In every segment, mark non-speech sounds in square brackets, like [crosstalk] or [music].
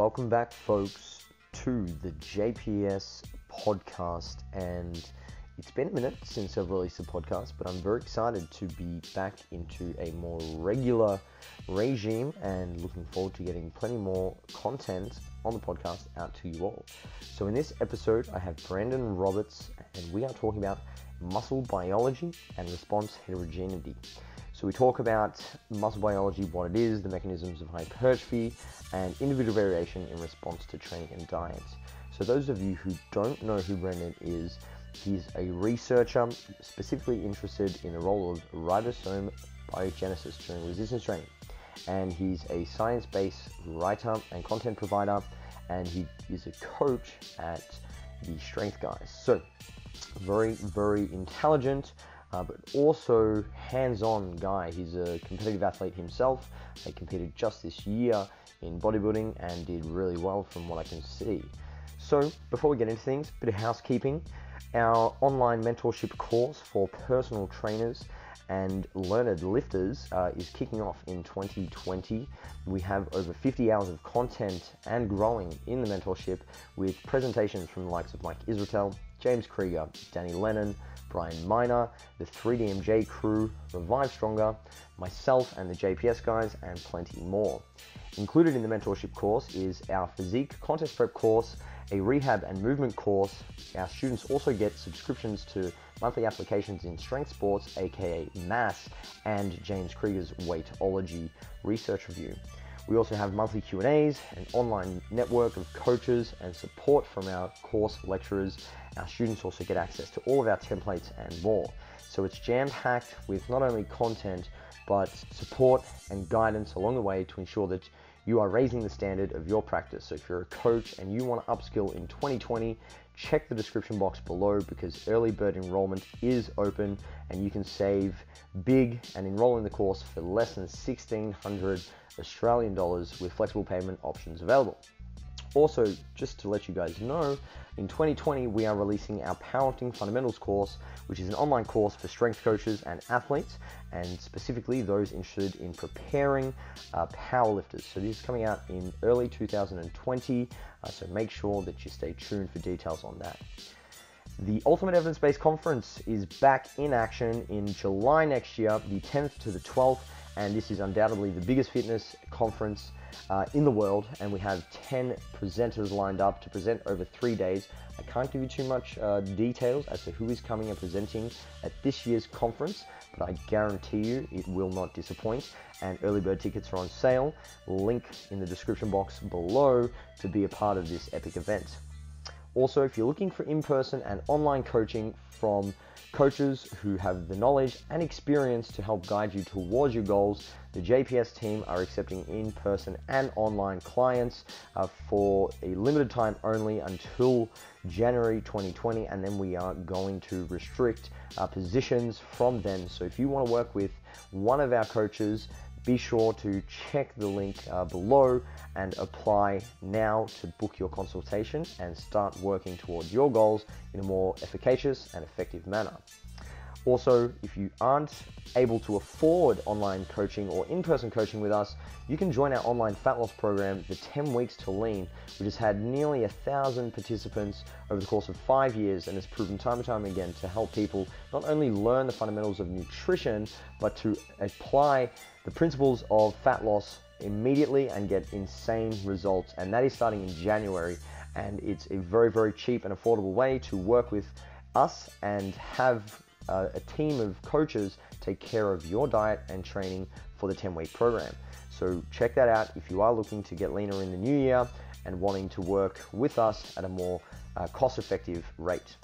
Welcome back, folks, to the JPS podcast. And it's been a minute since I've released a podcast, but I'm very excited to be back into a more regular regime and looking forward to getting plenty more content on the podcast out to you all. So, in this episode, I have Brandon Roberts, and we are talking about muscle biology and response heterogeneity. So we talk about muscle biology, what it is, the mechanisms of hypertrophy, and individual variation in response to training and diet. So those of you who don't know who Brandon is, he's a researcher specifically interested in the role of ribosome biogenesis during resistance training. And he's a science-based writer and content provider, and he is a coach at the Strength Guys. So very, very intelligent, uh, but also hands-on guy. He's a competitive athlete himself. He competed just this year in bodybuilding and did really well from what I can see. So before we get into things, bit of housekeeping. Our online mentorship course for personal trainers and learned lifters uh, is kicking off in 2020. We have over 50 hours of content and growing in the mentorship with presentations from the likes of Mike Israetel, James Krieger, Danny Lennon, Brian Miner, the 3DMJ crew, Revive Stronger, myself and the JPS guys, and plenty more. Included in the mentorship course is our physique contest prep course, a rehab and movement course. Our students also get subscriptions to monthly applications in strength sports, aka MASS, and James Krieger's Weightology research review. We also have monthly Q&As, an online network of coaches and support from our course lecturers. Our students also get access to all of our templates and more. So it's jam-packed with not only content, but support and guidance along the way to ensure that you are raising the standard of your practice. So if you're a coach and you want to upskill in 2020, check the description box below because early bird enrollment is open and you can save big and enroll in the course for less than 1600 Australian dollars with flexible payment options available. Also, just to let you guys know, in 2020 we are releasing our Powerlifting Fundamentals course, which is an online course for strength coaches and athletes, and specifically those interested in preparing uh, powerlifters. So this is coming out in early 2020, uh, so make sure that you stay tuned for details on that. The Ultimate Evidence Based Conference is back in action in July next year, the 10th to the 12th and this is undoubtedly the biggest fitness conference uh, in the world, and we have 10 presenters lined up to present over three days. I can't give you too much uh, details as to who is coming and presenting at this year's conference, but I guarantee you it will not disappoint. And early bird tickets are on sale. Link in the description box below to be a part of this epic event. Also, if you're looking for in person and online coaching from coaches who have the knowledge and experience to help guide you towards your goals, the JPS team are accepting in person and online clients uh, for a limited time only until January 2020, and then we are going to restrict uh, positions from then. So, if you want to work with one of our coaches, be sure to check the link uh, below and apply now to book your consultation and start working towards your goals in a more efficacious and effective manner. Also, if you aren't able to afford online coaching or in person coaching with us, you can join our online fat loss program, the 10 Weeks to Lean, which has had nearly a thousand participants over the course of five years and has proven time and time again to help people not only learn the fundamentals of nutrition, but to apply the principles of fat loss immediately and get insane results. And that is starting in January. And it's a very, very cheap and affordable way to work with us and have uh, a team of coaches take care of your diet and training for the 10 week program. So check that out if you are looking to get leaner in the new year and wanting to work with us at a more uh, cost effective rate.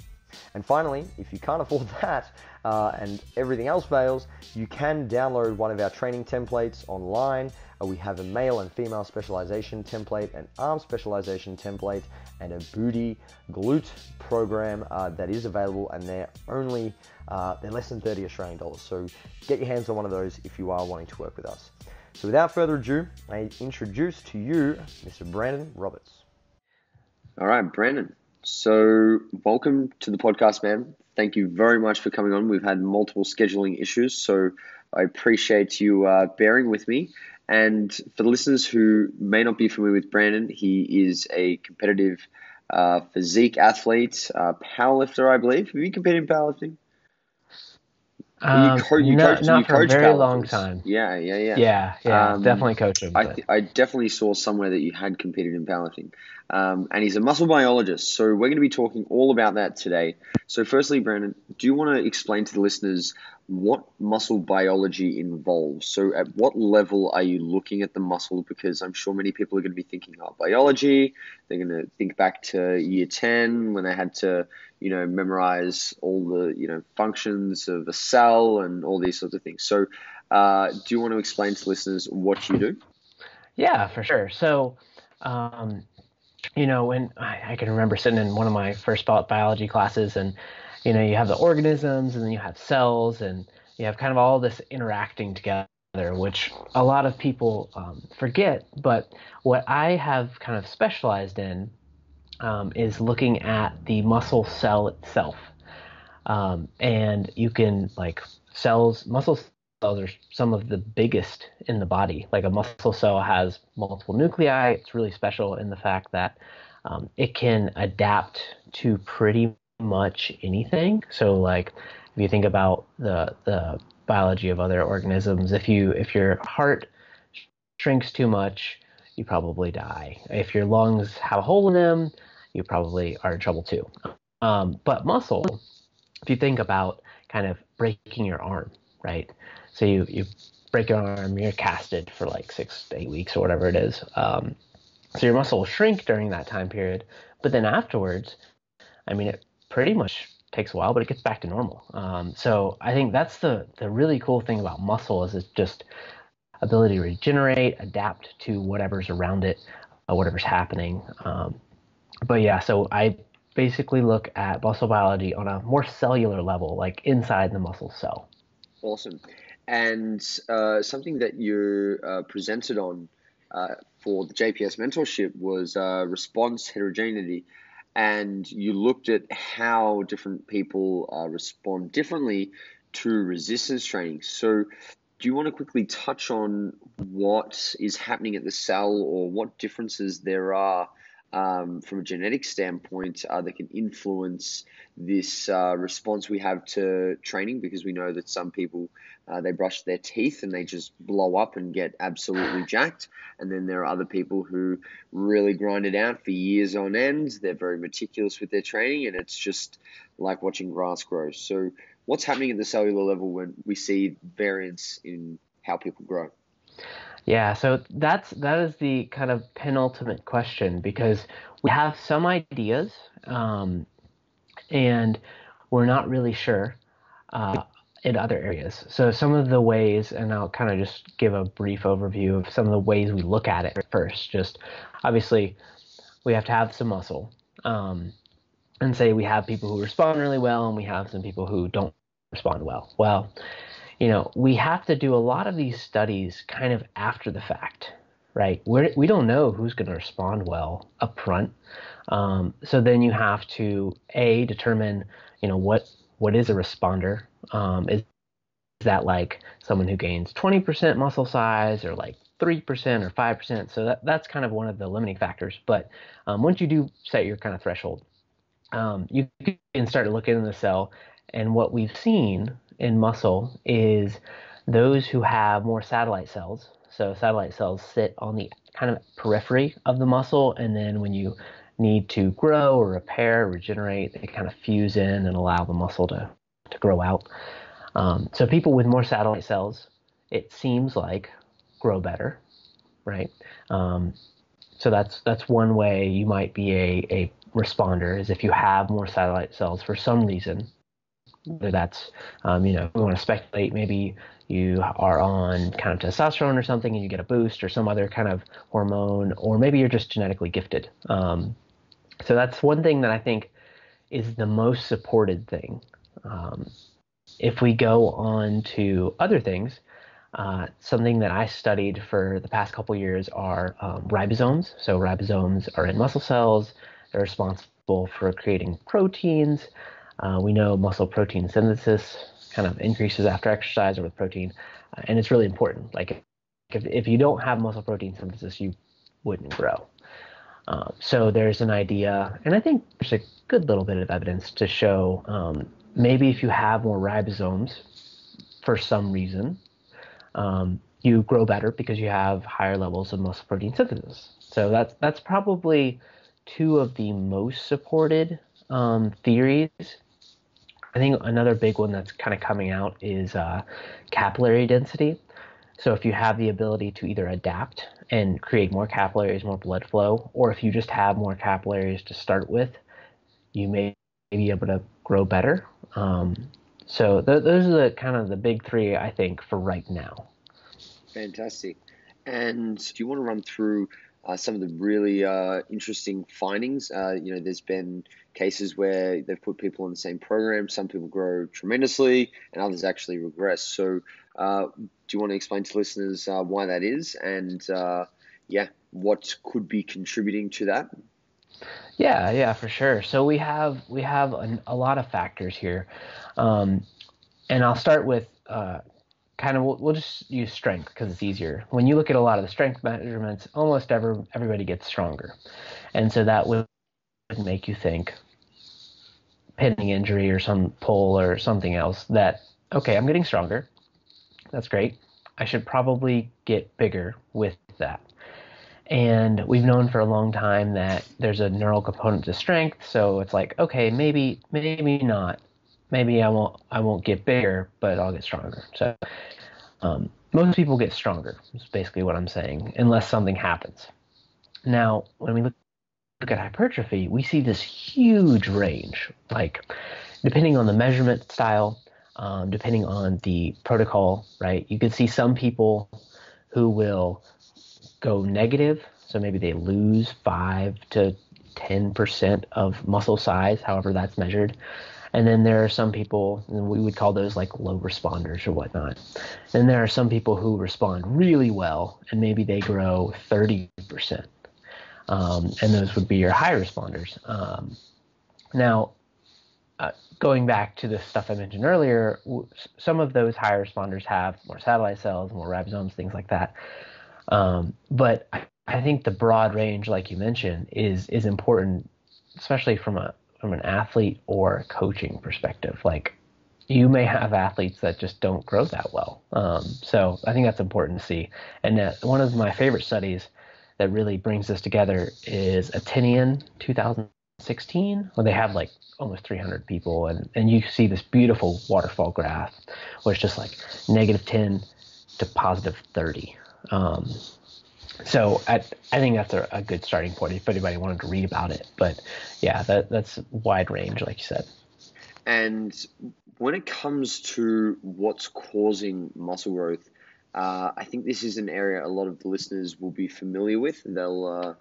And finally, if you can't [laughs] afford that uh, and everything else fails, you can download one of our training templates online. Uh, we have a male and female specialization template, an arm specialization template, and a booty glute program uh, that is available, and they're only uh, they're less than 30 Australian dollars. So get your hands on one of those if you are wanting to work with us. So without further ado, I introduce to you Mr. Brandon Roberts. All right, Brandon. So, welcome to the podcast, man. Thank you very much for coming on. We've had multiple scheduling issues, so I appreciate you uh, bearing with me. And for the listeners who may not be familiar with Brandon, he is a competitive uh, physique athlete, uh, powerlifter, I believe. Have you competed in powerlifting? Um, you, co- you not, coach, not you for a very long time. Yeah, yeah, yeah. Yeah, yeah. Um, definitely coach him. I, I definitely saw somewhere that you had competed in powerlifting. Um, and he's a muscle biologist. So we're going to be talking all about that today. So, firstly, Brandon, do you want to explain to the listeners what muscle biology involves. So, at what level are you looking at the muscle? Because I'm sure many people are going to be thinking, oh, biology. They're going to think back to year 10 when they had to, you know, memorize all the, you know, functions of a cell and all these sorts of things. So, uh, do you want to explain to listeners what you do? Yeah, for sure. So, um, you know, when I, I can remember sitting in one of my first biology classes and you know, you have the organisms and then you have cells and you have kind of all this interacting together, which a lot of people um, forget. But what I have kind of specialized in um, is looking at the muscle cell itself. Um, and you can, like, cells, muscle cells are some of the biggest in the body. Like, a muscle cell has multiple nuclei. It's really special in the fact that um, it can adapt to pretty much anything. So like if you think about the the biology of other organisms, if you if your heart shrinks too much, you probably die. If your lungs have a hole in them, you probably are in trouble too. Um, but muscle, if you think about kind of breaking your arm, right? So you you break your arm, you're casted for like six eight weeks or whatever it is. Um, so your muscle will shrink during that time period, but then afterwards, I mean, it pretty much takes a while, but it gets back to normal. Um, so I think that's the the really cool thing about muscle is it's just ability to regenerate, adapt to whatever's around it, uh, whatever's happening. Um, but yeah, so I basically look at muscle biology on a more cellular level, like inside the muscle cell. Awesome. And uh, something that you uh, presented on uh, for the JPS mentorship was uh, response heterogeneity and you looked at how different people uh, respond differently to resistance training. So, do you want to quickly touch on what is happening at the cell or what differences there are um, from a genetic standpoint uh, that can influence this uh, response we have to training because we know that some people uh, they brush their teeth and they just blow up and get absolutely jacked. And then there are other people who really grind it out for years on end. They're very meticulous with their training and it's just like watching grass grow. So what's happening at the cellular level when we see variance in how people grow yeah, so that's that is the kind of penultimate question because we have some ideas, um, and we're not really sure uh, in other areas. So some of the ways, and I'll kind of just give a brief overview of some of the ways we look at it first. Just obviously, we have to have some muscle, um, and say we have people who respond really well, and we have some people who don't respond well. Well you know, we have to do a lot of these studies kind of after the fact, right? We're, we don't know who's going to respond well up front. Um, so then you have to a determine, you know, what what is a responder? Um, is, is that like someone who gains 20% muscle size or like 3% or 5%? So that, that's kind of one of the limiting factors. But um, once you do set your kind of threshold, um, you can start to look in the cell. And what we've seen in muscle is those who have more satellite cells. So satellite cells sit on the kind of periphery of the muscle, and then when you need to grow or repair, or regenerate, they kind of fuse in and allow the muscle to, to grow out. Um, so people with more satellite cells, it seems like, grow better, right? Um, so that's that's one way you might be a, a responder is if you have more satellite cells for some reason whether that's um, you know we want to speculate maybe you are on kind of testosterone or something and you get a boost or some other kind of hormone or maybe you're just genetically gifted um, so that's one thing that i think is the most supported thing um, if we go on to other things uh, something that I studied for the past couple years are um, ribosomes. So ribosomes are in muscle cells. They're responsible for creating proteins. Uh, we know muscle protein synthesis kind of increases after exercise or with protein, uh, and it's really important. Like if, if you don't have muscle protein synthesis, you wouldn't grow. Um, so there's an idea, and I think there's a good little bit of evidence to show um, maybe if you have more ribosomes for some reason, um, you grow better because you have higher levels of muscle protein synthesis. So that's that's probably two of the most supported um, theories. I think another big one that's kind of coming out is uh, capillary density. So if you have the ability to either adapt and create more capillaries, more blood flow, or if you just have more capillaries to start with, you may be able to grow better. Um, so th- those are the kind of the big three I think for right now. Fantastic. And do you want to run through uh, some of the really uh, interesting findings? Uh, you know, there's been cases where they've put people on the same program. Some people grow tremendously, and others actually regress. So, uh, do you want to explain to listeners uh, why that is, and uh, yeah, what could be contributing to that? Yeah, yeah, for sure. So we have we have a, a lot of factors here, um, and I'll start with kind of we'll, we'll, just use strength because it's easier. When you look at a lot of the strength measurements, almost ever everybody gets stronger, and so that would make you think pinning injury or some pull or something else that okay, I'm getting stronger. That's great. I should probably get bigger with that. And we've known for a long time that there's a neural component to strength, so it's like, okay, maybe maybe not. Maybe I won't I won't get bigger, but I'll get stronger. So um, most people get stronger. Is basically what I'm saying, unless something happens. Now, when we look look at hypertrophy, we see this huge range. Like, depending on the measurement style, um, depending on the protocol, right? You can see some people who will go negative. So maybe they lose 5 to 10% of muscle size, however that's measured. And then there are some people, and we would call those like low responders or whatnot. Then there are some people who respond really well, and maybe they grow 30%. Um, and those would be your high responders. Um, now, uh, going back to the stuff I mentioned earlier, w- some of those high responders have more satellite cells, more ribosomes, things like that. Um, but I, I think the broad range, like you mentioned, is is important, especially from a from an athlete or coaching perspective. Like you may have athletes that just don't grow that well. Um, so I think that's important to see. And that one of my favorite studies that really brings this together is Ahtiainen 2016, where they have like almost 300 people, and, and you see this beautiful waterfall graph where it's just like negative 10 to positive 30. Um, so I, I think that's a, a, good starting point if anybody wanted to read about it. But yeah, that, that's wide range, like you said. And when it comes to what's causing muscle growth, uh, I think this is an area a lot of the listeners will be familiar with. They'll uh,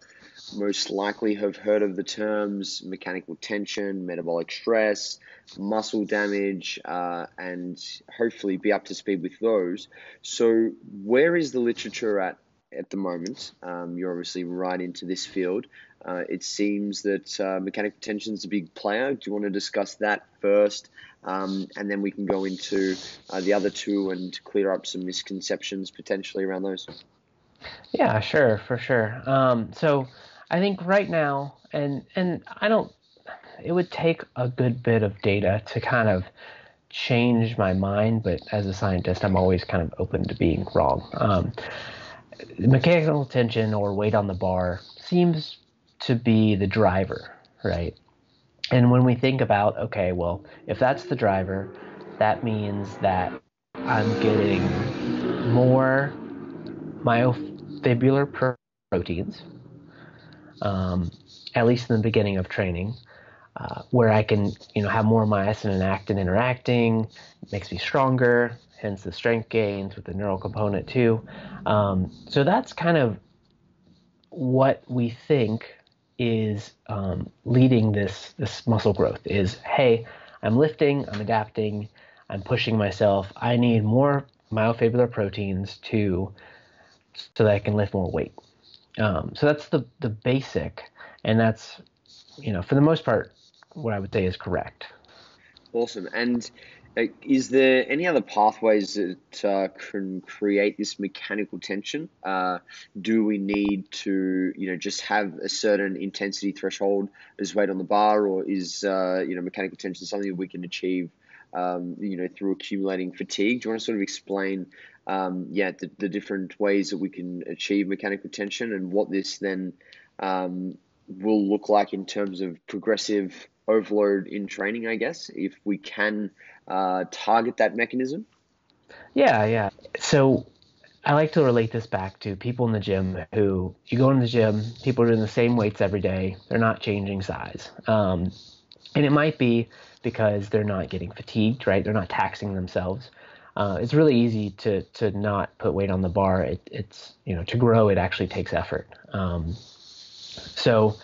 most likely have heard of the terms mechanical tension, metabolic stress, muscle damage, uh, and hopefully be up to speed with those. So, where is the literature at at the moment? Um, you're obviously right into this field. Uh, it seems that uh, mechanical tension is a big player. Do you want to discuss that first? Um, and then we can go into uh, the other two and clear up some misconceptions potentially around those. Yeah, sure, for sure. Um, so I think right now, and and I don't, it would take a good bit of data to kind of change my mind. But as a scientist, I'm always kind of open to being wrong. Um, mechanical tension or weight on the bar seems to be the driver, right? And when we think about, okay, well, if that's the driver, that means that I'm getting more myofibrillar proteins, um, at least in the beginning of training, uh, where I can, you know, have more myosin and actin interacting, makes me stronger, hence the strength gains with the neural component too. Um, so that's kind of what we think is um, leading this this muscle growth is hey i'm lifting i'm adapting i'm pushing myself i need more myofibrillar proteins to so that i can lift more weight um, so that's the the basic and that's you know for the most part what i would say is correct Awesome. And is there any other pathways that uh, can create this mechanical tension? Uh, do we need to, you know, just have a certain intensity threshold as weight on the bar, or is, uh, you know, mechanical tension something that we can achieve, um, you know, through accumulating fatigue? Do you want to sort of explain, um, yeah, the, the different ways that we can achieve mechanical tension and what this then um, will look like in terms of progressive overload in training, I guess, if we can uh, target that mechanism? Yeah, yeah. So I like to relate this back to people in the gym who you go in the gym, people are doing the same weights every day, they're not changing size. Um, and it might be because they're not getting fatigued, right? They're not taxing themselves. Uh, it's really easy to to not put weight on the bar. It, it's you know to grow it actually takes effort. Um, so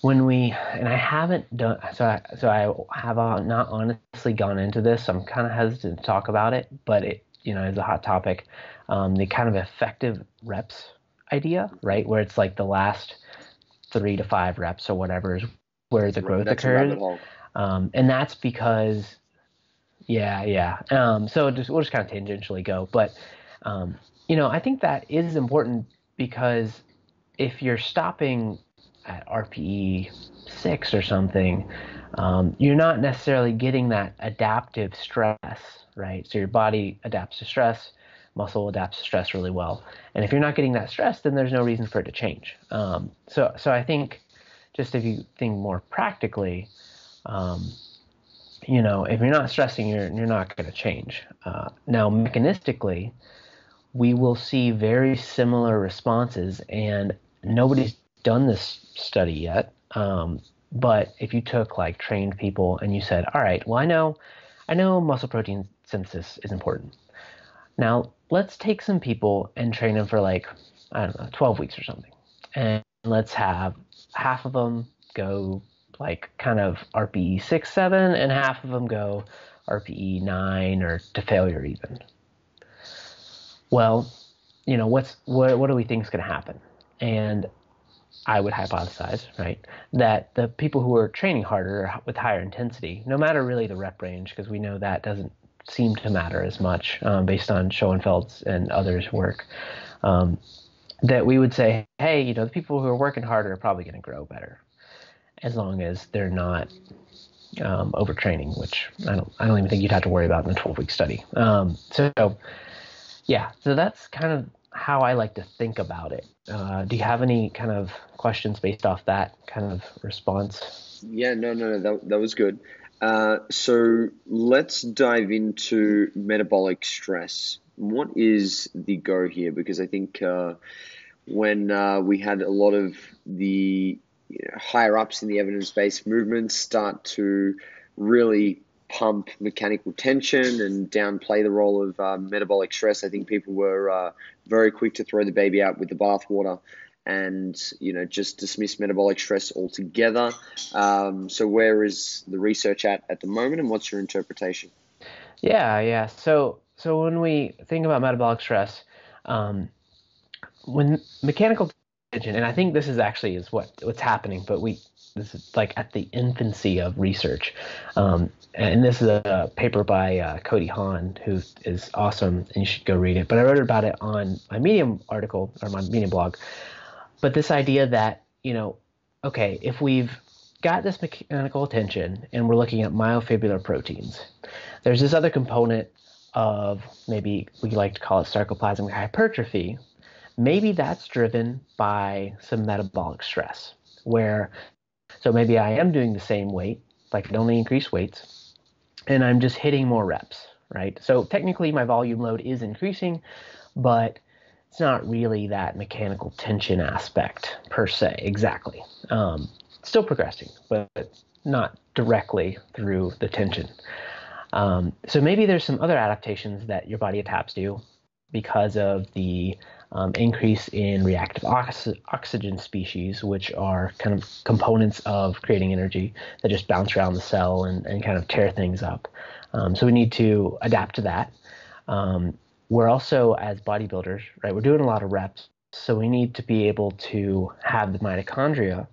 when we and I haven't done so I, so I have uh, not honestly gone into this. So I'm kind of hesitant to talk about it, but it you know is a hot topic. Um, the kind of effective reps idea, right, where it's like the last three to five reps or whatever is where the growth that's occurs, um, and that's because yeah yeah. Um, so just we'll just kind of tangentially go, but um, you know I think that is important because if you're stopping at RPE six or something, um, you're not necessarily getting that adaptive stress, right? So your body adapts to stress, muscle adapts to stress really well, and if you're not getting that stress, then there's no reason for it to change. Um, so, so I think just if you think more practically, um, you know, if you're not stressing, you're you're not going to change. Uh, now, mechanistically, we will see very similar responses, and nobody's done this study yet. Um, but if you took like trained people and you said, all right, well, I know, I know muscle protein synthesis is important. Now let's take some people and train them for like, I don't know, 12 weeks or something. And let's have half of them go like kind of RPE 6, 7, and half of them go RPE 9 or to failure even. Well, you know, what's what, what do we think is going to happen? And I would hypothesize, right, that the people who are training harder with higher intensity, no matter really the rep range, because we know that doesn't seem to matter as much um, based on Schoenfeld's and others' work, um, that we would say, hey, you know, the people who are working harder are probably going to grow better, as long as they're not um, overtraining, which I don't, I don't even think you'd have to worry about in a 12-week study. Um, so, yeah, so that's kind of how I like to think about it. Uh, do you have any kind of questions based off that kind of response? Yeah, no, no, no, that, that was good. Uh, so let's dive into metabolic stress. What is the go here? Because I think uh, when uh, we had a lot of the you know, higher ups in the evidence based movements start to really pump mechanical tension and downplay the role of uh, metabolic stress. I think people were uh, very quick to throw the baby out with the bathwater and you know just dismiss metabolic stress altogether. Um, so where is the research at at the moment, and what's your interpretation? Yeah, yeah. So so when we think about metabolic stress, um, when mechanical tension, and I think this is actually is what what's happening, but we this is like at the infancy of research. Um, and this is a paper by uh, Cody Haun, who is awesome, and you should go read it. But I wrote about it on my Medium article or my Medium blog. But this idea that, you know, okay, if we've got this mechanical tension and we're looking at myofibrillar proteins, there's this other component of maybe we like to call it sarcoplasmic hypertrophy. Maybe that's driven by some metabolic stress, where so maybe I am doing the same weight, like I only increase weights, and I'm just hitting more reps, right? So technically my volume load is increasing, but it's not really that mechanical tension aspect per se, exactly. Um, still progressing, but not directly through the tension. Um, so maybe there's some other adaptations that your body adapts to because of the um, increase in reactive ox- oxygen species, which are kind of components of creating energy that just bounce around the cell and, and kind of tear things up. Um, so we need to adapt to that. Um, we're also, as bodybuilders, right, we're doing a lot of reps, so we need to be able to have the mitochondria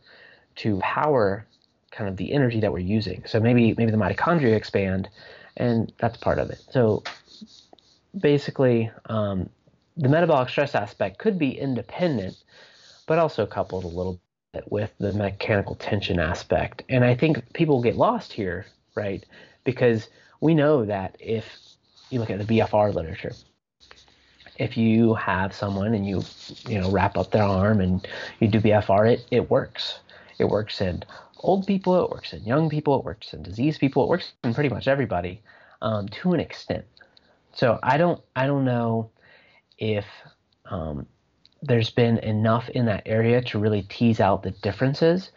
to power kind of the energy that we're using. So maybe maybe the mitochondria expand, and that's part of it. So basically, um, the metabolic stress aspect could be independent, but also coupled a little bit with the mechanical tension aspect. And I think people get lost here, right? Because we know that if you look at the BFR literature, if you have someone and you you know wrap up their arm and you do BFR, it it works. It works in old people, it works in young people, it works in diseased people, it works in pretty much everybody um, to an extent. So I don't I don't know if um, there's been enough in that area to really tease out the differences,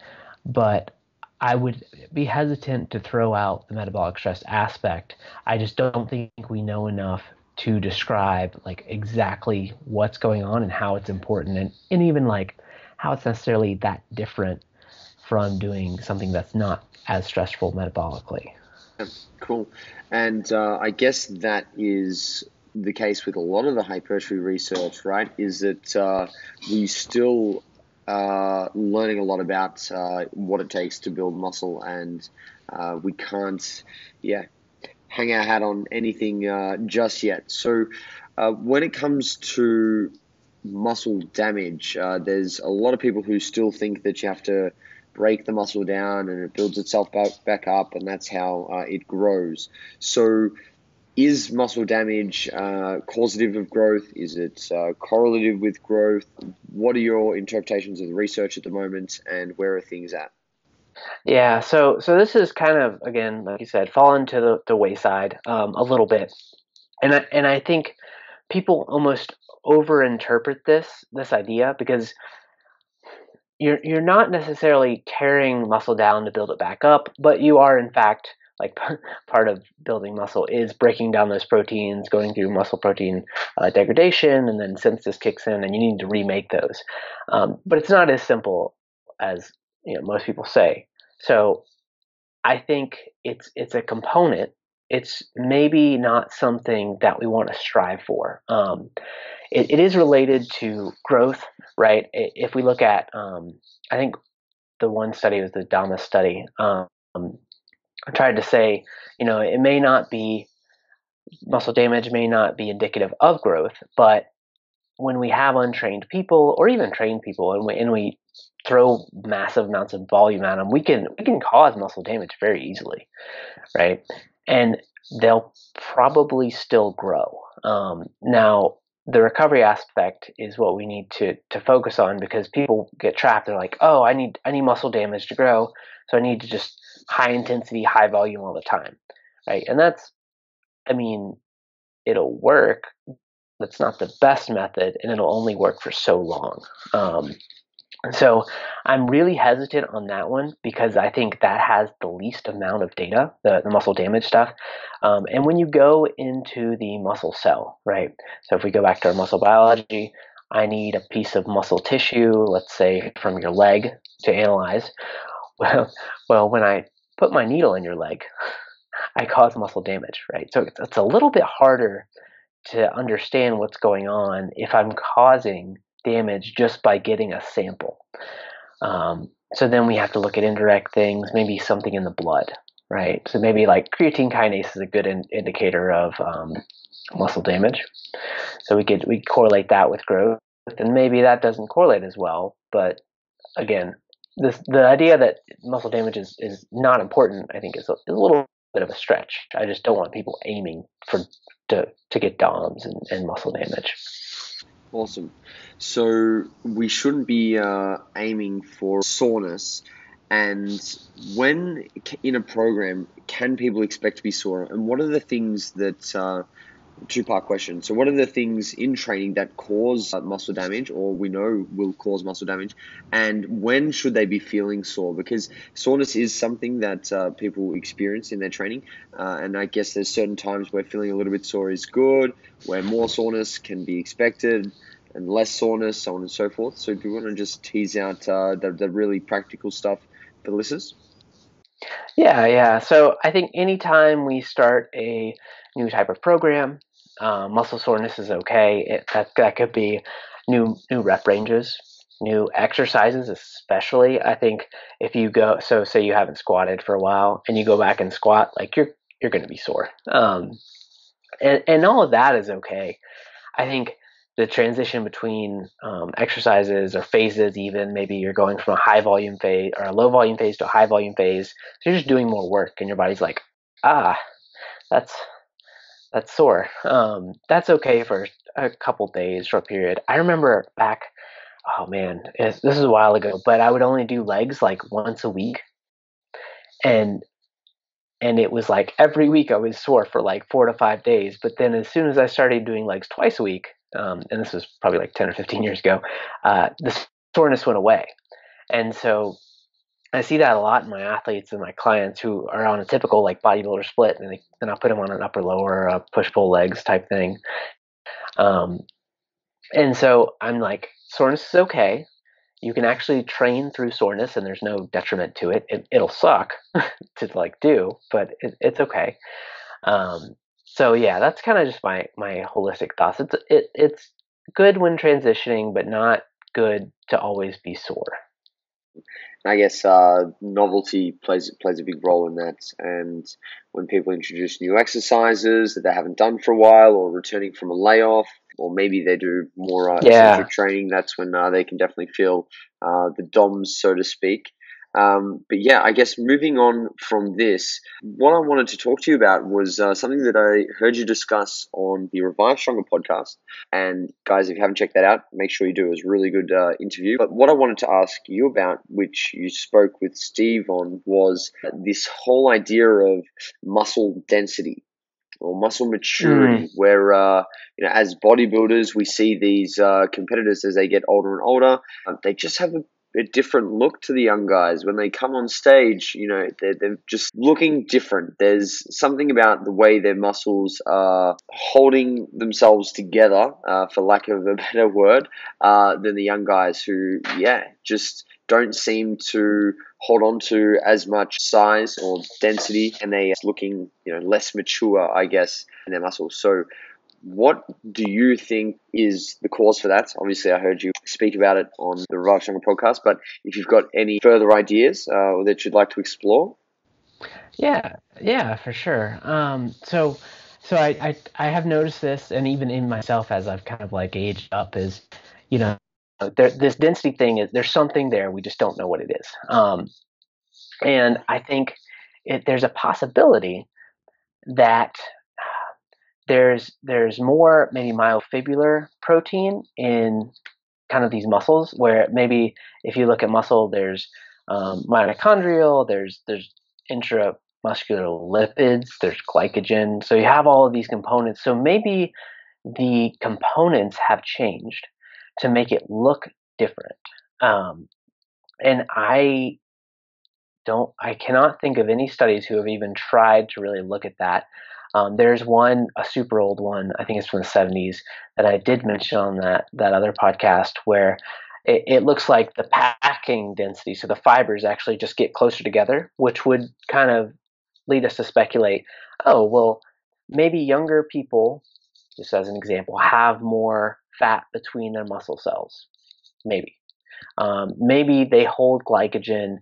but I would be hesitant to throw out the metabolic stress aspect. I just don't think we know enough to describe like exactly what's going on and how it's important and, and even like how it's necessarily that different from doing something that's not as stressful metabolically. Cool. And uh, I guess that is the case with a lot of the hypertrophy research, right? Is that uh, we still uh, learning a lot about uh, what it takes to build muscle, and uh, we can't, yeah, hang our hat on anything uh, just yet. So, uh, when it comes to muscle damage, there's a lot of people who still think that you have to break the muscle down and it builds itself back, back up, and that's how it grows. So, is muscle damage uh, causative of growth? Is it uh, correlative with growth? What are your interpretations of the research at the moment, and where are things at? Yeah, so so this is kind of again, like you said, fallen to the, the wayside um, a little bit, and I, and I think people almost overinterpret this this idea because you're you're not necessarily tearing muscle down to build it back up, but you are in fact like [laughs] part of building muscle is breaking down those proteins, going through muscle protein uh, degradation, and then synthesis kicks in, and you need to remake those. Um, but it's not as simple as you know most people say. So I think it's it's a component. It's maybe not something that we want to strive for. Um, it, it is related to growth, right? If we look at, um, I think the one study was the Damas study. Um, tried to say, you know, it may not be muscle damage may not be indicative of growth, but when we have untrained people or even trained people and we, and we throw massive amounts of volume at them, we can we can cause muscle damage very easily, right? And they'll probably still grow. Um, now, the recovery aspect is what we need to to focus on because people get trapped. They're like, "Oh, I need I need muscle damage to grow, so I need to just high intensity, high volume all the time, right? And that's, I mean, it'll work. That's not the best method, and it'll only work for so long. Um, so I'm really hesitant on that one because I think that has the least amount of data, the, the muscle damage stuff. Um, and when you go into the muscle cell, right? So if we go back to our muscle biology, I need a piece of muscle tissue, let's say from your leg, to analyze. [laughs] Well, well, when I put my needle in your leg, I cause muscle damage, right? So it's, a little bit harder to understand what's going on if I'm causing damage just by getting a sample. Um, so then we have to look at indirect things, maybe something in the blood, right? So maybe like creatine kinase is a good in- indicator of um, muscle damage. So we could we correlate that with growth, and maybe that doesn't correlate as well. But again, this the idea that muscle damage is, is not important, I think, is a, is a little bit of a stretch. I just don't want people aiming for to to get DOMs and, and muscle damage. Awesome. So we shouldn't be uh, aiming for soreness. And when in a program, can people expect to be sore? And what are the things that uh, two part question. So, what are the things in training that cause muscle damage, or we know will cause muscle damage, and when should they be feeling sore? Because soreness is something that uh, people experience in their training, uh, and I guess there's certain times where feeling a little bit sore is good, where more soreness can be expected, and less soreness, so on and so forth. So, do you want to just tease out uh, the, the really practical stuff for the listeners? Yeah, yeah. So I think anytime we start a new type of program, uh, muscle soreness is okay. It, that that could be new new rep ranges. new exercises, especially. I think if you go, so say you haven't squatted for a while and you go back and squat, like you're you're going to be sore. Um, and and all of that is okay. I think the transition between um, exercises or phases, even maybe you're going from a high volume phase or a low volume phase to a high volume phase, so you're just doing more work, and your body's like, ah, that's that's sore. Um, that's okay for a couple days, short period. I remember back, oh man, this is a while ago, but I would only do legs like once a week, and and it was like every week I was sore for like four to five days. But then as soon as I started doing legs twice a week, um, and this was probably like ten or fifteen years ago, uh, the soreness went away, and so I see that a lot in my athletes and my clients who are on a typical like bodybuilder split, and then I'll put them on an upper lower uh, push pull legs type thing. Um, and so I'm like, soreness is okay. You can actually train through soreness, and there's no detriment to it. it will suck [laughs] to like do, but it, it's okay. Um, so yeah, that's kind of just my my holistic thoughts. It's it, it's good when transitioning, but not good to always be sore. I guess uh, novelty plays plays a big role in that. And when people introduce new exercises that they haven't done for a while, or returning from a layoff, or maybe they do more uh, yeah. training, that's when uh, they can definitely feel uh, the DOMS, so to speak. Um, but yeah, I guess moving on from this, what I wanted to talk to you about was uh, something that I heard you discuss on the Revive Stronger podcast. And guys, if you haven't checked that out, make sure you do. It was a really good uh, interview. But what I wanted to ask you about, which you spoke with Steve on, was this whole idea of muscle density or muscle maturity, mm. where uh, you know as bodybuilders we see these uh, competitors as they get older and older, uh, they just have a a different look to the young guys when they come on stage. You know, they're, they're just looking different. There's something about the way their muscles are holding themselves together, uh, for lack of a [laughs] better word, uh, than the young guys who, yeah, just don't seem to hold on to as much size or density and they are looking you know less mature i guess in their muscles so what do you think is the cause for that? Obviously, I heard you speak about it on the Revive Stronger podcast, but if you've got any further ideas uh, that you'd like to explore. Yeah, yeah, for sure. Um, so, so I, I, I have noticed this, and even in myself as I've kind of like aged up, is you know, there, this density thing is there's something there we just don't know what it is. Um, and I think it, there's a possibility that there's there's more maybe myofibrillar protein in kind of these muscles where maybe if you look at muscle there's um, mitochondrial there's there's intramuscular lipids there's glycogen. So you have all of these components. So maybe the components have changed to make it look different. Um, and i don't i cannot think of any studies who have even tried to really look at that um, there's one, a super old one, I think it's from the 70s, that I did mention on that that other podcast where it, it looks like the packing density, so the fibers actually just get closer together, which would kind of lead us to speculate, oh well, maybe younger people, just as an example, have more fat between their muscle cells. Maybe. Um, maybe they hold glycogen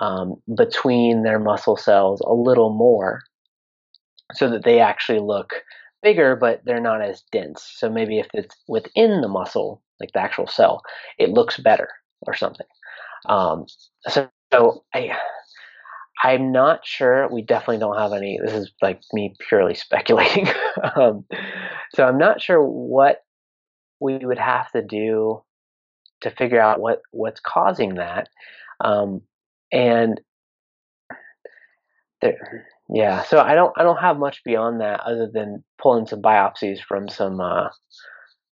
um, between their muscle cells a little more so that they actually look bigger, but they're not as dense. So maybe if it's within the muscle, like the actual cell, it looks better or something. Um, so, so I, I'm not sure. We definitely don't have any. This is like me purely [laughs] speculating. um, so I'm not sure what we would have to do to figure out what what's causing that. Um, and there, yeah, so I don't I don't have much beyond that other than pulling some biopsies from some uh,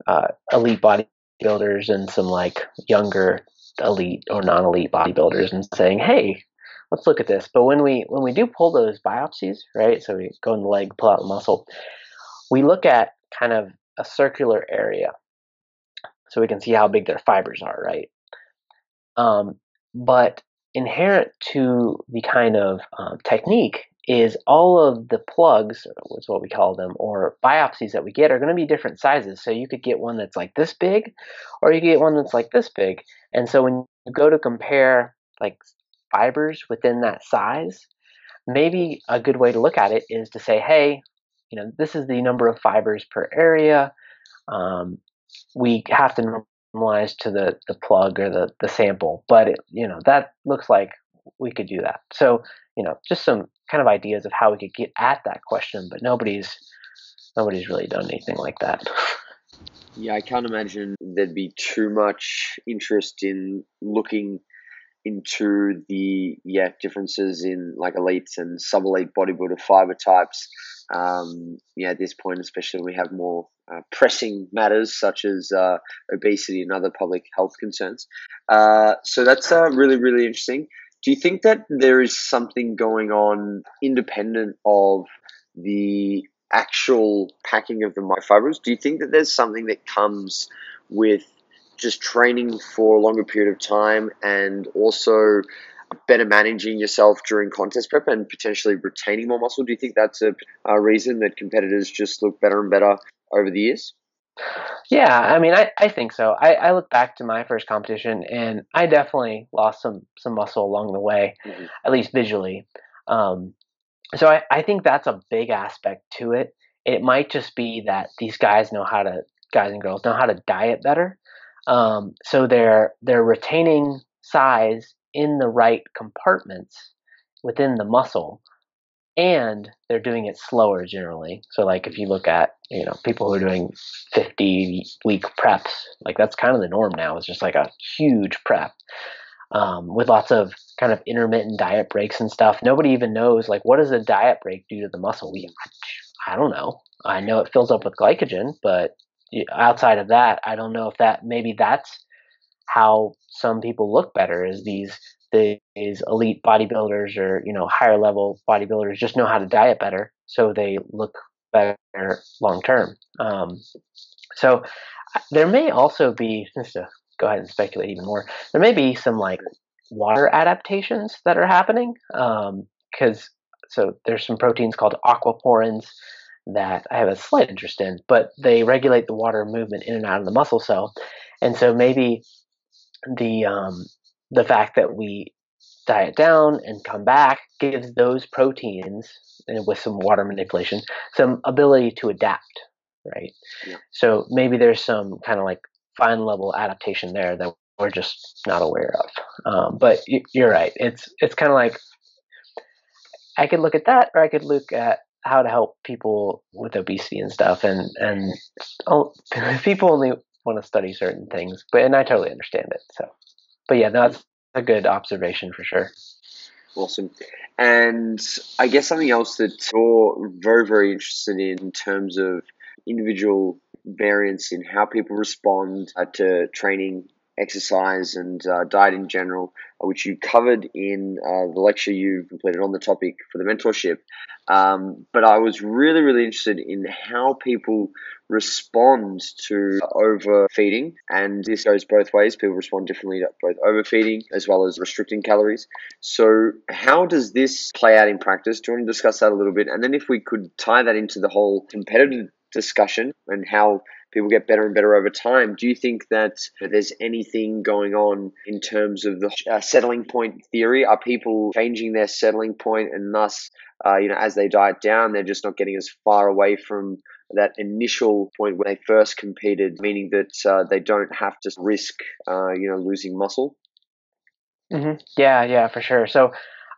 uh, elite bodybuilders and some like younger elite or non-elite bodybuilders and saying, hey, let's look at this. But when we when we do pull those biopsies, right? So we go in the leg, pull out the muscle. We look at kind of a circular area, so we can see how big their fibers are, right? Um, but inherent to the kind of um, technique is all of the plugs, is what we call them, or biopsies that we get are going to be different sizes. So you could get one that's like this big, or you could get one that's like this big. And so when you go to compare like fibers within that size, maybe a good way to look at it is to say, hey, you know, this is the number of fibers per area. Um, we have to normalize to the, the plug or the, the sample, but it, you know, that looks like we could do that. So, you know, just some kind of ideas of how we could get at that question, but nobody's nobody's really done anything like that. Yeah, I can't imagine there'd be too much interest in looking into the yeah differences in like elites and sub elite bodybuilder fiber types. Um, yeah, at this point, especially we have more uh, pressing matters such as uh, obesity and other public health concerns. Uh, so that's uh, really really interesting. Do you think that there is something going on independent of the actual packing of the microfibers? Do you think that there's something that comes with just training for a longer period of time and also better managing yourself during contest prep and potentially retaining more muscle? Do you think that's a, a reason that competitors just look better and better over the years? Yeah, I mean, I, I think so. I, I look back to my first competition, and I definitely lost some some muscle along the way, mm-hmm. at least visually. Um, so I, I think that's a big aspect to it. It might just be that these guys know how to guys and girls know how to diet better, um, so they're they're retaining size in the right compartments within the muscle and they're doing it slower generally. So like if you look at, you know, people who are doing 50 week preps, like that's kind of the norm now. It's just like a huge prep. Um, with lots of kind of intermittent diet breaks and stuff. Nobody even knows like what does a diet break do to the muscle? We, I don't know. I know it fills up with glycogen, but outside of that, I don't know if that maybe that's how some people look better is these these elite bodybuilders or you know higher level bodybuilders just know how to diet better, so they look better long term. Um, so there may also be just to go ahead and speculate even more. There may be some like water adaptations that are happening because um, so there's some proteins called aquaporins that I have a slight interest in, but they regulate the water movement in and out of the muscle cell, and so maybe the um, the fact that we diet down and come back gives those proteins with some water manipulation some ability to adapt right? Yeah. so maybe there's some kind of like fine level adaptation there that we're just not aware of. Um, but you're right. It's it's kind of like i could look at that or i could look at how to help people with obesity and stuff and and oh, [laughs] people only want to study certain things but and i totally understand it so but yeah, that's a good observation for sure. Awesome. And I guess something else that you're very, very interested in, in terms of individual variance in how people respond to training, exercise, and uh, diet in general, uh, which you covered in uh, the lecture you completed on the topic for the mentorship. Um, but I was really, really interested in how people respond to overfeeding. And this goes both ways. People respond differently to both overfeeding as well as restricting calories. So, how does this play out in practice? Do you want to discuss that a little bit? And then, if we could tie that into the whole competitive discussion and how people get better and better over time. Do you think that there's anything going on in terms of the uh, settling point theory? Are people changing their settling point and thus, uh, you know, as they diet down, they're just not getting as far away from that initial point when they first competed, meaning that uh, they don't have to risk, uh, you know, losing muscle? Mm-hmm. Yeah, yeah, for sure. So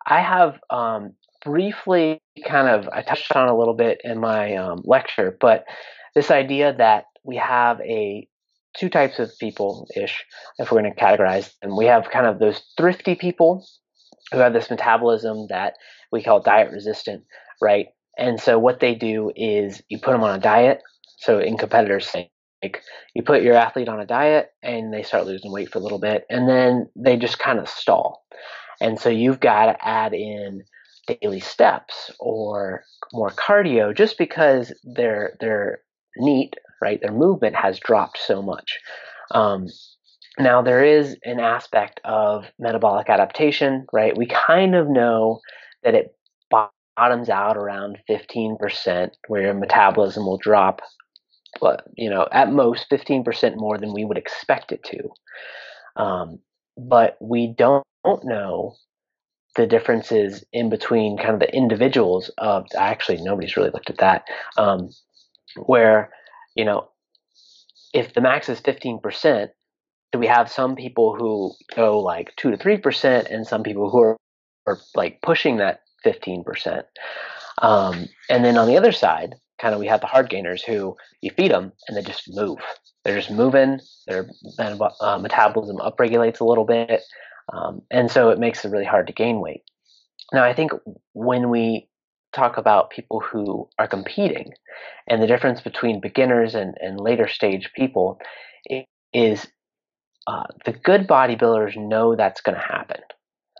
I have um, briefly kind of I touched on a little bit in my um, lecture, but this idea that we have a two types of people ish, if we're going to categorize them. We have kind of those thrifty people who have this metabolism that we call diet resistant, right? And so what they do is you put them on a diet. So in competitors, like you put your athlete on a diet and they start losing weight for a little bit, and then they just kind of stall. And so you've got to add in daily steps or more cardio just because they're they're NEAT right? Their movement has dropped so much. Um, now, there is an aspect of metabolic adaptation, right? We kind of know that it bottoms out around 15%, where your metabolism will drop, but you know, at most 15% more than we would expect it to. Um, but we don't, know the differences in between kind of the individuals of actually nobody's really looked at that um, where you know if the max is 15% do we have some people who go like 2 to 3% and some people who are, are like pushing that 15% um, and then on the other side kind of we have the hard gainers who you feed them and they just move they're just moving their uh, metabolism upregulates a little bit um, and so it makes it really hard to gain weight. Now, I think when we talk about people who are competing and the difference between beginners and, and later stage people is uh, the good bodybuilders know that's going to happen,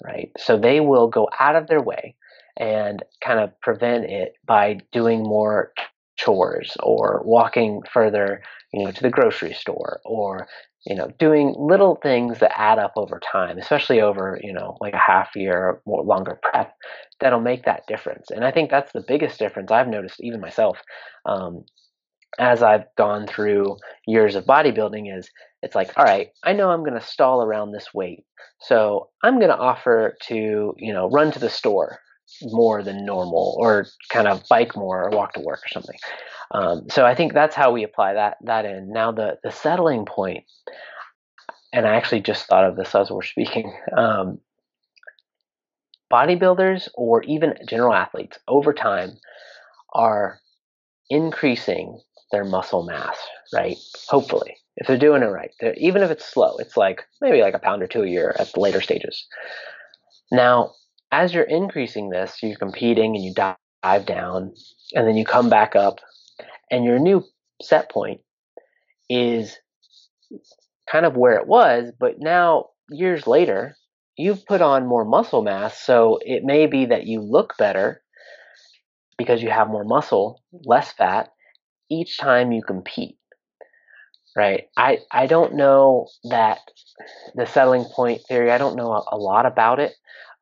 right? So they will go out of their way and kind of prevent it by doing more chores or walking further you know to the grocery store or you know, doing little things that add up over time, especially over, you know, like a half year or more longer prep, that'll make that difference. And I think that's the biggest difference I've noticed, even myself, um, as I've gone through years of bodybuilding. Is it's like, all right, I know I'm going to stall around this weight, so I'm going to offer to, you know, run to the store more than normal, or kind of bike more, or walk to work or something. Um, so I think that's how we apply that that in. Now the the settling point, and I actually just thought of this as we're speaking. [laughs] Um, bodybuilders or even general athletes over time are increasing their muscle mass, right? Hopefully, if they're doing it right, even if it's slow, it's like maybe like a pound or two a year at the later stages. Now, as you're increasing this, you're competing and you dive down, and then you come back up and your new set point is kind of where it was, but now years later, you've put on more muscle mass, so it may be that you look better because you have more muscle, less fat each time you compete. Right? I I don't know that the settling point theory, I don't know a, a lot about it.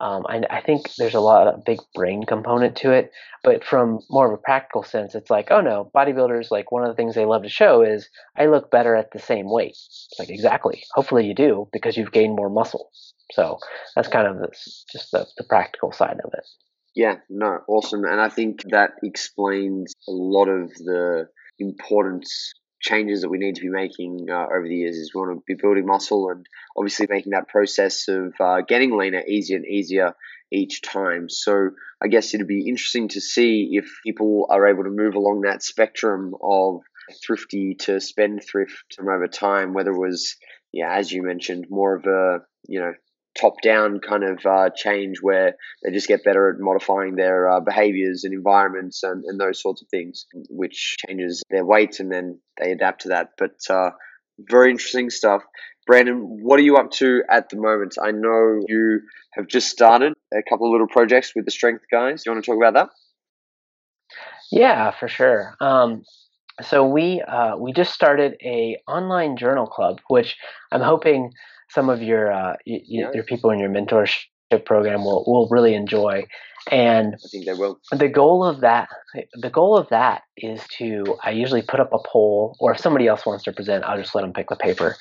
Um, I, I, think there's a lot of big brain component to it, but from more of a practical sense, it's like, oh no, bodybuilders like one of the things they love to show is I look better at the same weight. It's like exactly. Hopefully you do because you've gained more muscle. So that's kind of this, just the, the practical side of it. Yeah, no, awesome, and I think that explains a lot of the importance changes that we need to be making uh, over the years is we want to be building muscle and obviously making that process of uh, getting leaner easier and easier each time. So I guess it'd be interesting to see if people are able to move along that spectrum of thrifty to spendthrift over time, whether it was, yeah, as you mentioned, more of a, you know, top down kind of uh, change where they just get better at modifying their uh, behaviors and environments and, and those sorts of things, which changes their weight and then they adapt to that. But uh, very interesting stuff. Brandon, what are you up to at the moment? I know you have just started a couple of little projects with the strength guys. Do you want to talk about that? Yeah, for sure. Um, so we uh, we just started a online journal club, which I'm hoping some of your uh, y- yeah. your people in your mentorship program will will really enjoy. And I think they will. The goal of that the goal of that is to I usually put up a poll, or if somebody else wants to present, I'll just let them pick the paper.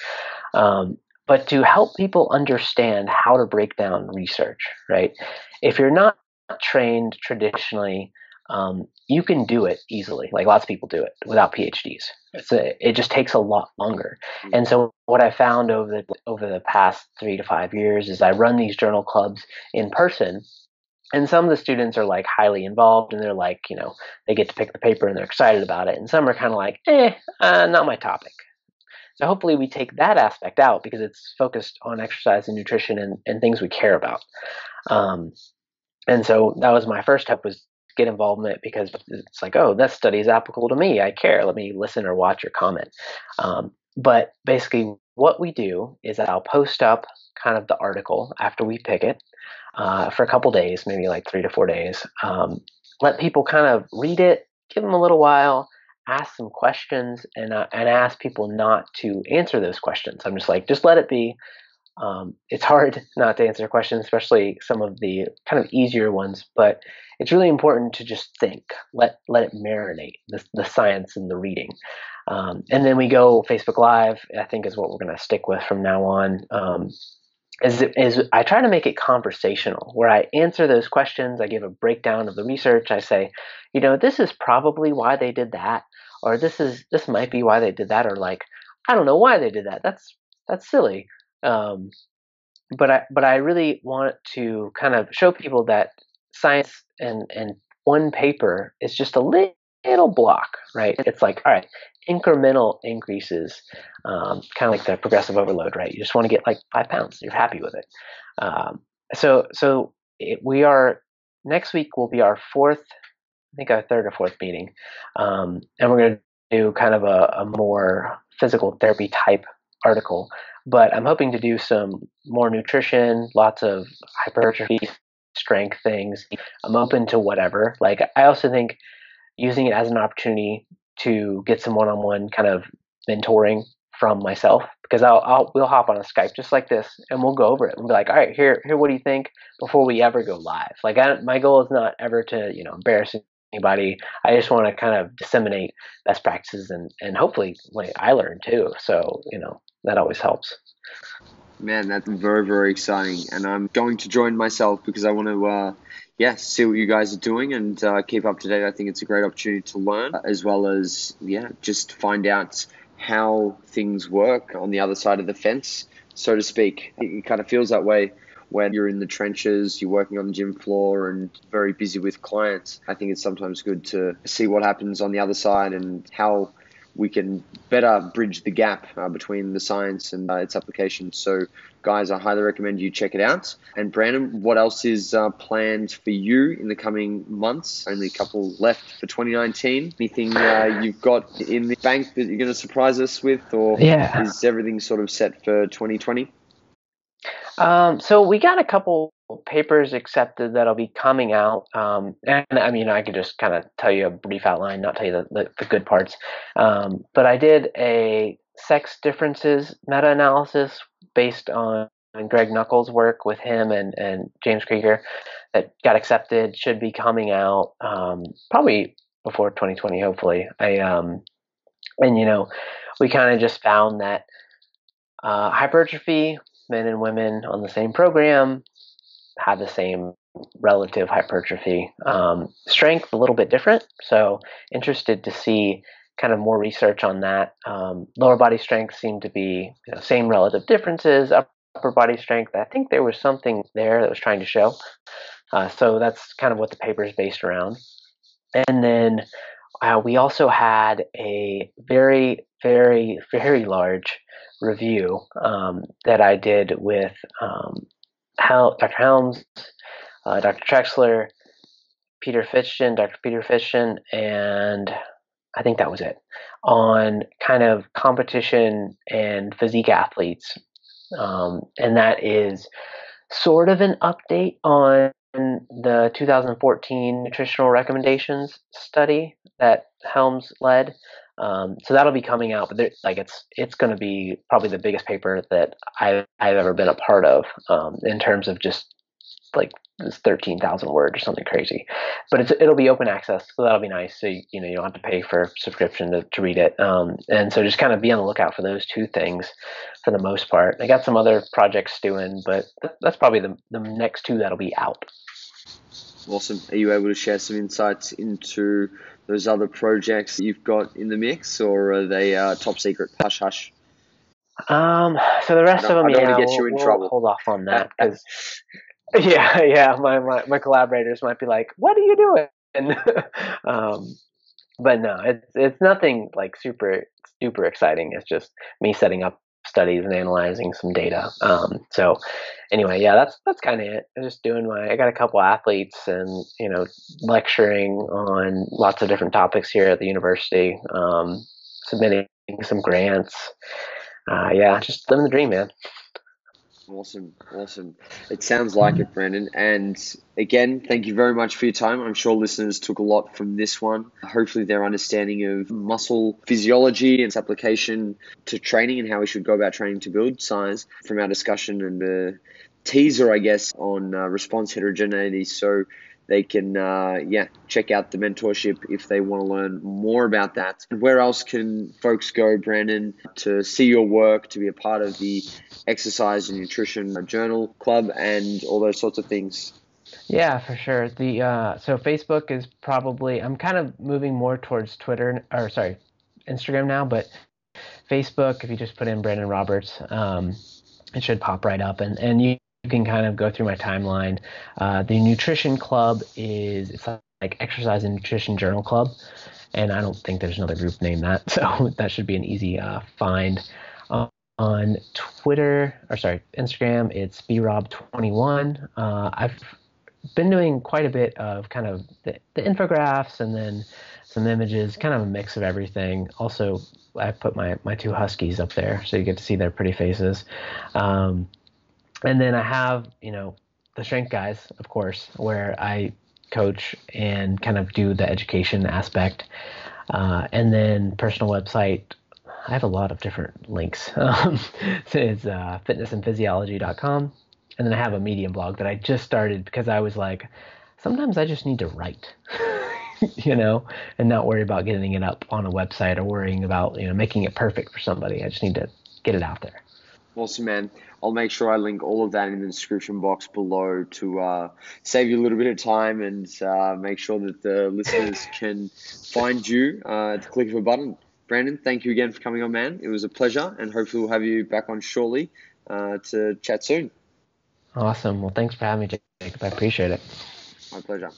Um, but to help people understand how to break down research, right? If you're not trained traditionally um, you can do it easily. Like lots of people do it without PhDs. A, it just takes a lot longer. Mm-hmm. And so what I found over the over the past three to five years is I run these journal clubs in person. And some of the students are like highly involved and they're like, you know, they get to pick the paper and they're excited about it. And some are kind of like, eh, uh, not my topic. So hopefully we take that aspect out because it's focused on exercise and nutrition and, and things we care about. Um, and so that was my first step was get involved in it because it's like, oh, that study is applicable to me. I care. Let me listen or watch or comment. Um, but basically, what we do is that I'll post up kind of the article after we pick it uh, for a couple days, maybe like three to four days. Um, let people kind of read it, give them a little while, ask some questions, and uh, and ask people not to answer those questions. I'm just like, just let it be. Um, it's hard [laughs] not to answer questions, especially some of the kind of easier ones. But it's really important to just think, let let it marinate the, the science and the reading, um, and then we go Facebook Live. I think is what we're going to stick with from now on. Um, is, is I try to make it conversational, where I answer those questions. I give a breakdown of the research. I say, you know, this is probably why they did that, or this is this might be why they did that, or like, I don't know why they did that. That's that's silly. Um, but I but I really want to kind of show people that science and and one paper is just a little block, right? It's like all right, incremental increases, um, kind of like the progressive overload, right? You just want to get like five pounds. You're happy with it. Um, so so it, we are next week will be our fourth, I think our third or fourth meeting, um, and we're going to do kind of a, a more physical therapy type article but I'm hoping to do some more nutrition, lots of hypertrophy, strength things. I'm open to whatever. Like I also think using it as an opportunity to get some one-on-one kind of mentoring from myself because I'll, I'll we'll hop on a Skype just like this and we'll go over it and be like, all right, here here what do you think before we ever go live? Like I, my goal is not ever to you know embarrass anybody. I just want to kind of disseminate best practices and and hopefully like I learn too. So you know that always helps. Man, that's very very exciting, and I'm going to join myself because I want to. Uh, yeah, see what you guys are doing and uh, keep up to date. I think it's a great opportunity to learn as well as, yeah, just find out how things work on the other side of the fence, so to speak. It kind of feels that way when you're in the trenches, you're working on the gym floor and very busy with clients. I think it's sometimes good to see what happens on the other side and how we can better bridge the gap uh, between the science and uh, its application. So, guys, I highly recommend you check it out. And Brandon, what else is uh, planned for you in the coming months? Only a couple left for 2019. Anything uh, you've got in the bank that you're going to surprise us with, or yeah. is everything sort of set for 2020? Um, so we got a couple papers accepted that'll be coming out. Um, and I mean, I could just kind of tell you a brief outline, not tell you the, the, the good parts. Um, but I did a sex differences meta analysis based on Greg Nuckols' work with him and, and James Krieger that got accepted, should be coming out um, probably before 2020, hopefully. I, um, and, you know, we kind of just found that uh, hypertrophy, men and women on the same program, have the same relative hypertrophy. Um, strength a little bit different, so interested to see kind of more research on that. Um, lower body strength seemed to be you know, same relative differences. Upper body strength, I think there was something there that was trying to show. Uh, so that's kind of what the paper is based around. And then uh, we also had a very, very, very large review um, that I did with um, Dr. Helms, uh, Dr. Trexler, Peter Fitschen, Dr. Peter Fitschen, and I think that was it on kind of competition and physique athletes. Um, and that is sort of an update on the 2014 nutritional recommendations study that Helms led. Um, so that'll be coming out, but there, like it's it's going to be probably the biggest paper that I, I've ever been a part of um, in terms of just like this thirteen thousand words or something crazy. But it's it'll be open access, so that'll be nice. So you, know you don't have to pay for subscription to, to read it. Um, and so just kind of be on the lookout for those two things for the most part. I got some other projects doing, but that's probably the the next two that'll be out. Awesome. Are you able to share some insights into those other projects that you've got in the mix, or are they uh, top secret? Hush, hush. Um. So the rest of them, yeah, get you in we'll, trouble. hold off on that [laughs] because, [laughs] yeah, yeah, my, my my collaborators might be like, "What are you doing?" [laughs] um, but no, it's it's nothing like super super exciting. It's just me setting up studies and analyzing some data. Um, so anyway, yeah, that's that's kind of it. I'm just doing my. I got a couple athletes and you know lecturing on lots of different topics here at the university. Um, submitting some grants. Uh, yeah, just living the dream, man. Awesome, awesome. It sounds like it, Brandon. And again, thank you very much for your time. I'm sure listeners took a lot from this one. Hopefully, their understanding of muscle physiology and its application to training and how we should go about training to build size from our discussion and the teaser, I guess, on uh, response heterogeneity. So they can uh, yeah check out the mentorship if they want to learn more about that. And where else can folks go brandon to see your work to be a part of the exercise and nutrition journal club and all those sorts of things? Yeah for sure. The uh, so facebook is probably i'm kind of moving more towards twitter or sorry instagram now but facebook if you just put in brandon roberts um, it should pop right up. And and you you can kind of go through my timeline. Uh, the nutrition club is it's like exercise and nutrition journal club, and I don't think there's another group named that, [laughs] so that should be an easy uh, find. Uh, on Twitter, or sorry, Instagram, it's brob21. Uh, I've been doing quite a bit of kind of the, the, infographics and then some images, kind of a mix of everything. Also, I put my, my two huskies up there, so you get to see their pretty faces. Um, and then I have, you know, the strength guys, of course, where I coach and kind of do the education aspect. Uh, and then personal website, I have a lot of different links. [laughs] Um, it's uh, fitnessandphysiology.com. And then I have a Medium blog that I just started because I was like, sometimes I just need to write, [laughs] you know, and not worry about getting it up on a website or worrying about, you know, making it perfect for somebody. I just need to get it out there. Awesome, man. I'll make sure I link all of that in the description box below to uh, save you a little bit of time and uh, make sure that the listeners [laughs] can find you uh, at the click of a button. Brandon, thank you again for coming on, man. It was a pleasure, and hopefully we'll have you back on shortly uh, to chat soon. Awesome. Well, thanks for having me, Jacob. I appreciate it. My pleasure.